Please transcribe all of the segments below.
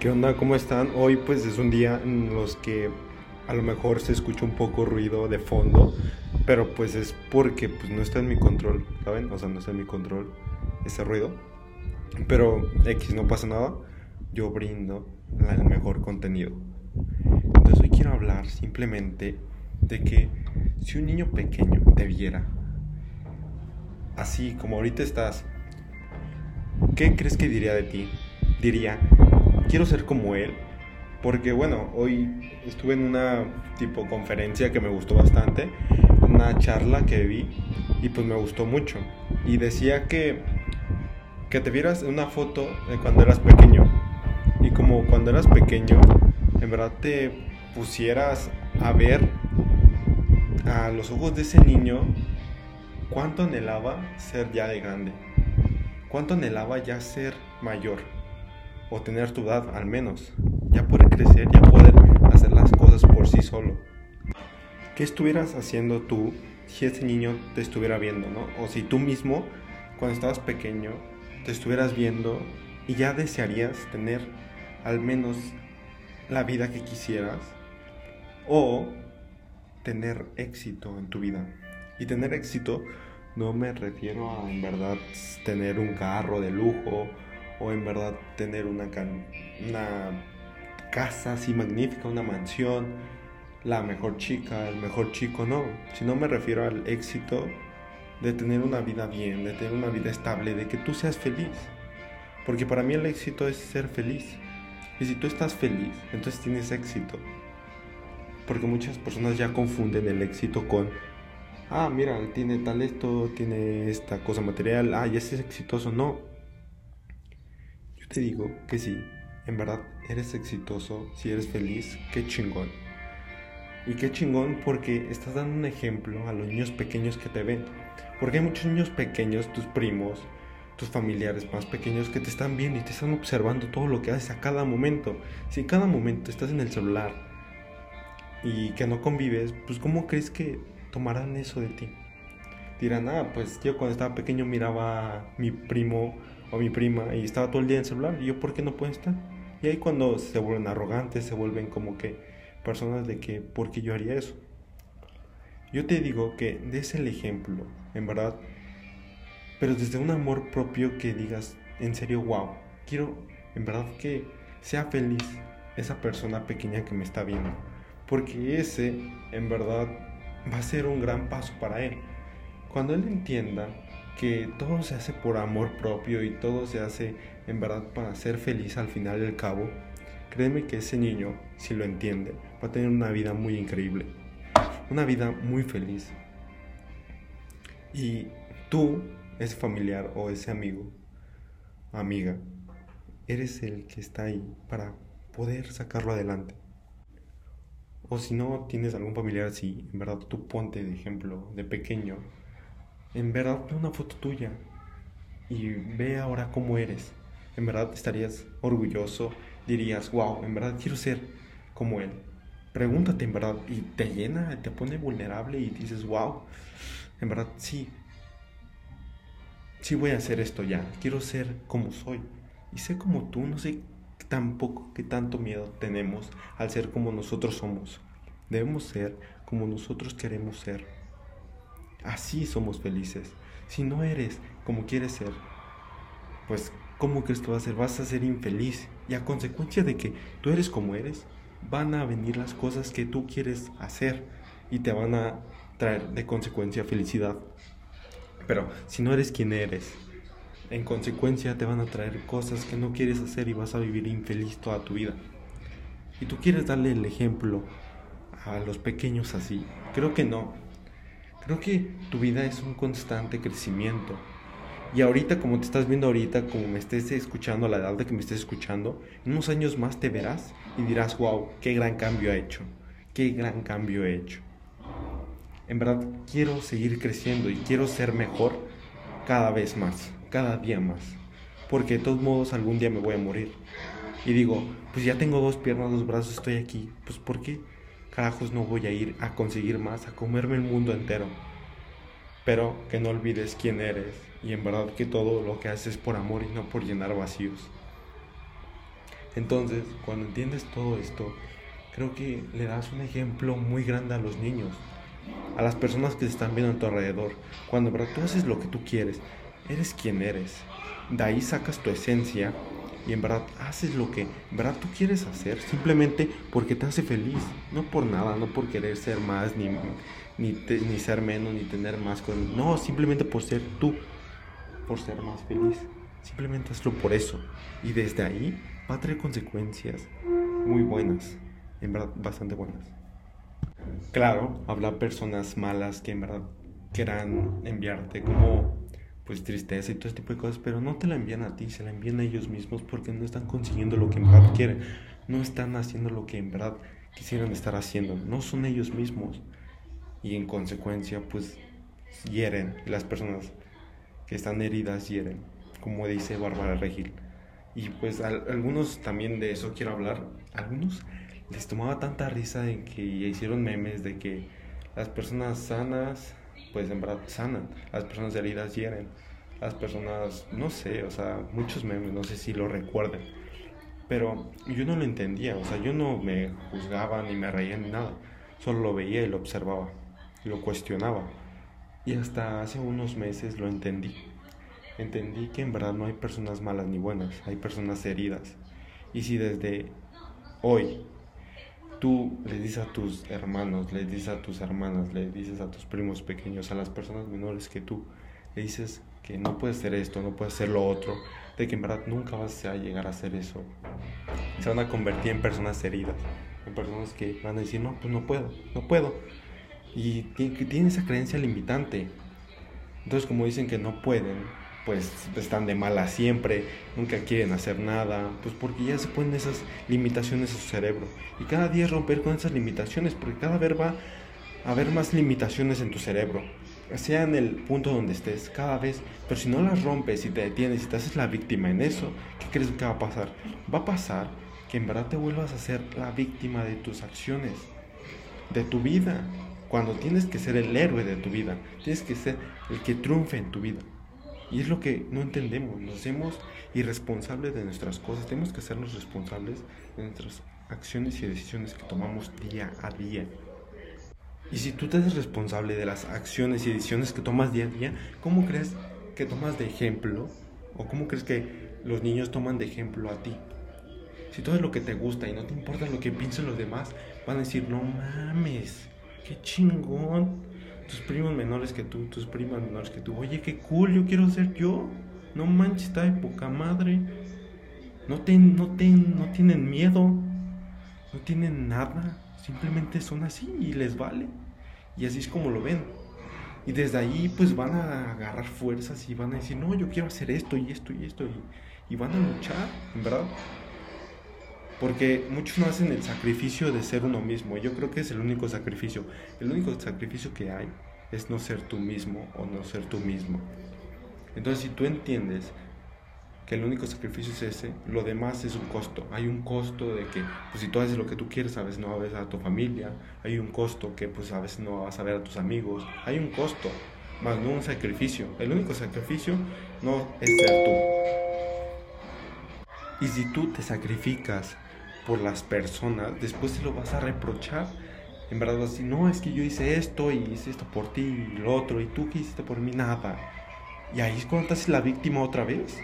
¿Qué onda? ¿Cómo están? Hoy pues es un día en los que a lo mejor se escucha un poco ruido de fondo, pero pues es porque pues no está en mi control, ¿saben? O sea, no está en mi control ese ruido. Pero X, no pasa nada. Yo brindo el mejor contenido. Entonces hoy quiero hablar simplemente de que si un niño pequeño te viera así como ahorita estás, ¿qué crees que diría de ti? Diría, quiero ser como él. Porque bueno, hoy estuve en una tipo conferencia que me gustó bastante, una charla que vi y pues me gustó mucho. Y decía que, que te vieras una foto de cuando eras pequeño. Y como cuando eras pequeño, en verdad te pusieras a ver a los ojos de ese niño cuánto anhelaba ser ya de grande. Cuánto anhelaba ya ser mayor o tener tu edad al menos, ya poder crecer, ya poder hacer las cosas por sí solo. ¿Qué estuvieras haciendo tú si ese niño te estuviera viendo, no? O si tú mismo, cuando estabas pequeño, te estuvieras viendo y ya desearías tener al menos la vida que quisieras o tener éxito en tu vida. Y tener éxito no me refiero a en verdad tener un carro de lujo o en verdad tener una, una casa así magnífica, una mansión, la mejor chica, el mejor chico, no, sino me refiero al éxito de tener una vida bien, de tener una vida estable, de que tú seas feliz. Porque para mí el éxito es ser feliz. Y si tú estás feliz, entonces tienes éxito. Porque muchas personas ya confunden el éxito con, ah, mira, tiene tal esto, tiene esta cosa material, ah, ya es exitoso. No, te digo que sí, en verdad eres exitoso, si eres feliz, qué chingón. Y qué chingón porque estás dando un ejemplo a los niños pequeños que te ven. Porque hay muchos niños pequeños, tus primos, tus familiares más pequeños que te están viendo y te están observando todo lo que haces a cada momento. Si en cada momento estás en el celular y que no convives, pues ¿cómo crees que tomarán eso de ti? Dirán, ah, pues yo cuando estaba pequeño miraba a mi primo o mi prima y estaba todo el día en el celular. ¿Y yo por qué no puedo estar? Y ahí cuando se vuelven arrogantes, se vuelven como que personas de que, ¿por qué yo haría eso? Yo te digo que des el ejemplo, en verdad, pero desde un amor propio que digas, en serio, wow, quiero en verdad que sea feliz esa persona pequeña que me está viendo. Porque ese, en verdad, va a ser un gran paso para él. Cuando él entienda que todo se hace por amor propio y todo se hace en verdad para ser feliz al final del cabo, créeme que ese niño, si lo entiende, va a tener una vida muy increíble, una vida muy feliz. Y tú, ese familiar o ese amigo, amiga, eres el que está ahí para poder sacarlo adelante. O si no tienes algún familiar así, en verdad tú ponte de ejemplo de pequeño en verdad ve una foto tuya y ve ahora cómo eres. En verdad estarías orgulloso, dirías, wow, en verdad quiero ser como él. Pregúntate en verdad y te llena, te pone vulnerable y dices, wow, en verdad sí, sí voy a hacer esto ya, quiero ser como soy. Y sé como tú, no sé tampoco qué tanto miedo tenemos al ser como nosotros somos. Debemos ser como nosotros queremos ser. Así somos felices. Si no eres como quieres ser, pues ¿cómo crees que vas a ser? Vas a ser infeliz. Y a consecuencia de que tú eres como eres, van a venir las cosas que tú quieres hacer y te van a traer de consecuencia felicidad. Pero si no eres quien eres, en consecuencia te van a traer cosas que no quieres hacer y vas a vivir infeliz toda tu vida. Y tú quieres darle el ejemplo a los pequeños así. Creo que no. Creo que tu vida es un constante crecimiento. Y ahorita, como te estás viendo ahorita, como me estés escuchando, a la edad de que me estés escuchando, en unos años más te verás y dirás, wow, qué gran cambio ha hecho, qué gran cambio he hecho. En verdad, quiero seguir creciendo y quiero ser mejor cada vez más, cada día más. Porque de todos modos algún día me voy a morir. Y digo, pues ya tengo dos piernas, dos brazos, estoy aquí. Pues ¿por qué? Carajos no voy a ir a conseguir más, a comerme el mundo entero. Pero que no olvides quién eres y en verdad que todo lo que haces es por amor y no por llenar vacíos. Entonces, cuando entiendes todo esto, creo que le das un ejemplo muy grande a los niños, a las personas que están viendo a tu alrededor. Cuando ¿verdad? tú haces lo que tú quieres, eres quien eres. De ahí sacas tu esencia y en verdad haces lo que en verdad tú quieres hacer simplemente porque te hace feliz, no por nada, no por querer ser más, ni, ni, ni ser menos, ni tener más con... No, simplemente por ser tú, por ser más feliz. Simplemente hazlo por eso. Y desde ahí va a traer consecuencias muy buenas, en verdad bastante buenas. Claro, habrá personas malas que en verdad quieran enviarte como pues tristeza y todo este tipo de cosas, pero no te la envían a ti, se la envían a ellos mismos porque no están consiguiendo lo que en verdad quieren, no están haciendo lo que en verdad quisieran estar haciendo, no son ellos mismos. Y en consecuencia pues hieren, las personas que están heridas hieren, como dice Bárbara Regil. Y pues algunos también de eso quiero hablar, algunos les tomaba tanta risa de que hicieron memes de que las personas sanas pues en verdad sanan. Las personas heridas hieren. Las personas, no sé, o sea, muchos memes, no sé si lo recuerden. Pero yo no lo entendía, o sea, yo no me juzgaba ni me reía ni nada. Solo lo veía y lo observaba, y lo cuestionaba. Y hasta hace unos meses lo entendí. Entendí que en verdad no hay personas malas ni buenas, hay personas heridas. Y si desde hoy tú le dices a tus hermanos, le dices a tus hermanas, le dices a tus primos pequeños, a las personas menores que tú, le dices que no puedes hacer esto, no puedes hacer lo otro, de que en verdad nunca vas a llegar a hacer eso. Se van a convertir en personas heridas, en personas que van a decir, no, pues no puedo, no puedo. Y tienen esa creencia limitante. Entonces, como dicen que no pueden, pues están de mala siempre, nunca quieren hacer nada, pues porque ya se ponen esas limitaciones a su cerebro. Y cada día romper con esas limitaciones, porque cada vez va a haber más limitaciones en tu cerebro, sea en el punto donde estés, cada vez. Pero si no las rompes y te detienes y te haces la víctima en eso, ¿qué crees que va a pasar? Va a pasar que en verdad te vuelvas a ser la víctima de tus acciones, de tu vida. Cuando tienes que ser el héroe de tu vida, tienes que ser el que triunfe en tu vida. Y es lo que no entendemos, nos hacemos irresponsables de nuestras cosas, tenemos que hacernos responsables de nuestras acciones y decisiones que tomamos día a día. Y si tú te haces responsable de las acciones y decisiones que tomas día a día, ¿cómo crees que tomas de ejemplo o cómo crees que los niños toman de ejemplo a ti? Si todo es lo que te gusta y no te importa lo que piensen los demás, van a decir, no mames, qué chingón tus primos menores que tú, tus primas menores que tú. Oye, qué cool, yo quiero ser yo. No manches, está de poca madre. No, te, no, te, no tienen miedo. No tienen nada. Simplemente son así y les vale. Y así es como lo ven. Y desde ahí pues van a agarrar fuerzas y van a decir, no, yo quiero hacer esto y esto y esto. Y, van a luchar, verdad. Porque muchos no hacen el sacrificio de ser uno mismo. Yo creo que es el único sacrificio. El único sacrificio que hay es no ser tú mismo o no ser tú mismo. Entonces, si tú entiendes que el único sacrificio es ese, lo demás es un costo. Hay un costo de que, pues si tú haces lo que tú quieres, a veces no vas a ver a tu familia. Hay un costo que, pues a veces no vas a ver a tus amigos. Hay un costo, más no un sacrificio. El único sacrificio no es ser tú. Y si tú te sacrificas por las personas, después se lo vas a reprochar. En verdad vas a decir, no, es que yo hice esto y hice esto por ti y lo otro, y tú que hiciste por mí nada. Y ahí es cuando te haces la víctima otra vez.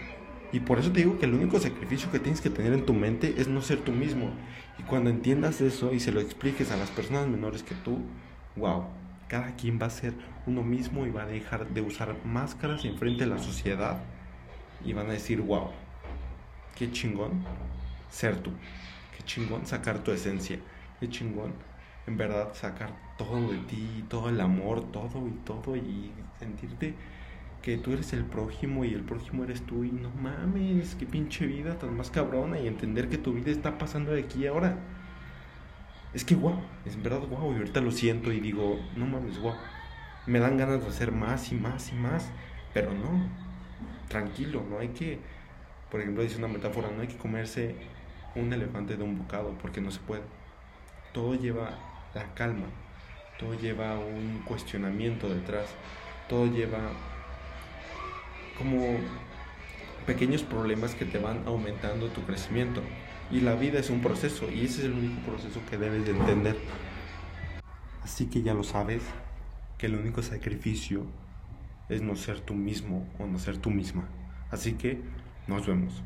Y por eso te digo que el único sacrificio que tienes que tener en tu mente es no ser tú mismo. Y cuando entiendas eso y se lo expliques a las personas menores que tú, wow, cada quien va a ser uno mismo y va a dejar de usar máscaras en frente de la sociedad. Y van a decir, wow, qué chingón ser tú chingón sacar tu esencia, qué chingón en verdad sacar todo de ti, todo el amor, todo y todo y sentirte que tú eres el prójimo y el prójimo eres tú y no mames, qué pinche vida tan más cabrona y entender que tu vida está pasando de aquí ahora. Es que guau, es verdad guau y ahorita lo siento y digo, no mames, guau. Me dan ganas de hacer más y más y más, pero no, tranquilo, no hay que, por ejemplo, dice una metáfora, no hay que comerse un elefante de un bocado, porque no se puede. Todo lleva la calma, todo lleva un cuestionamiento detrás, todo lleva como pequeños problemas que te van aumentando tu crecimiento. Y la vida es un proceso y ese es el único proceso que debes de entender. Así que ya lo sabes, que el único sacrificio es no ser tú mismo o no ser tú misma. Así que nos vemos.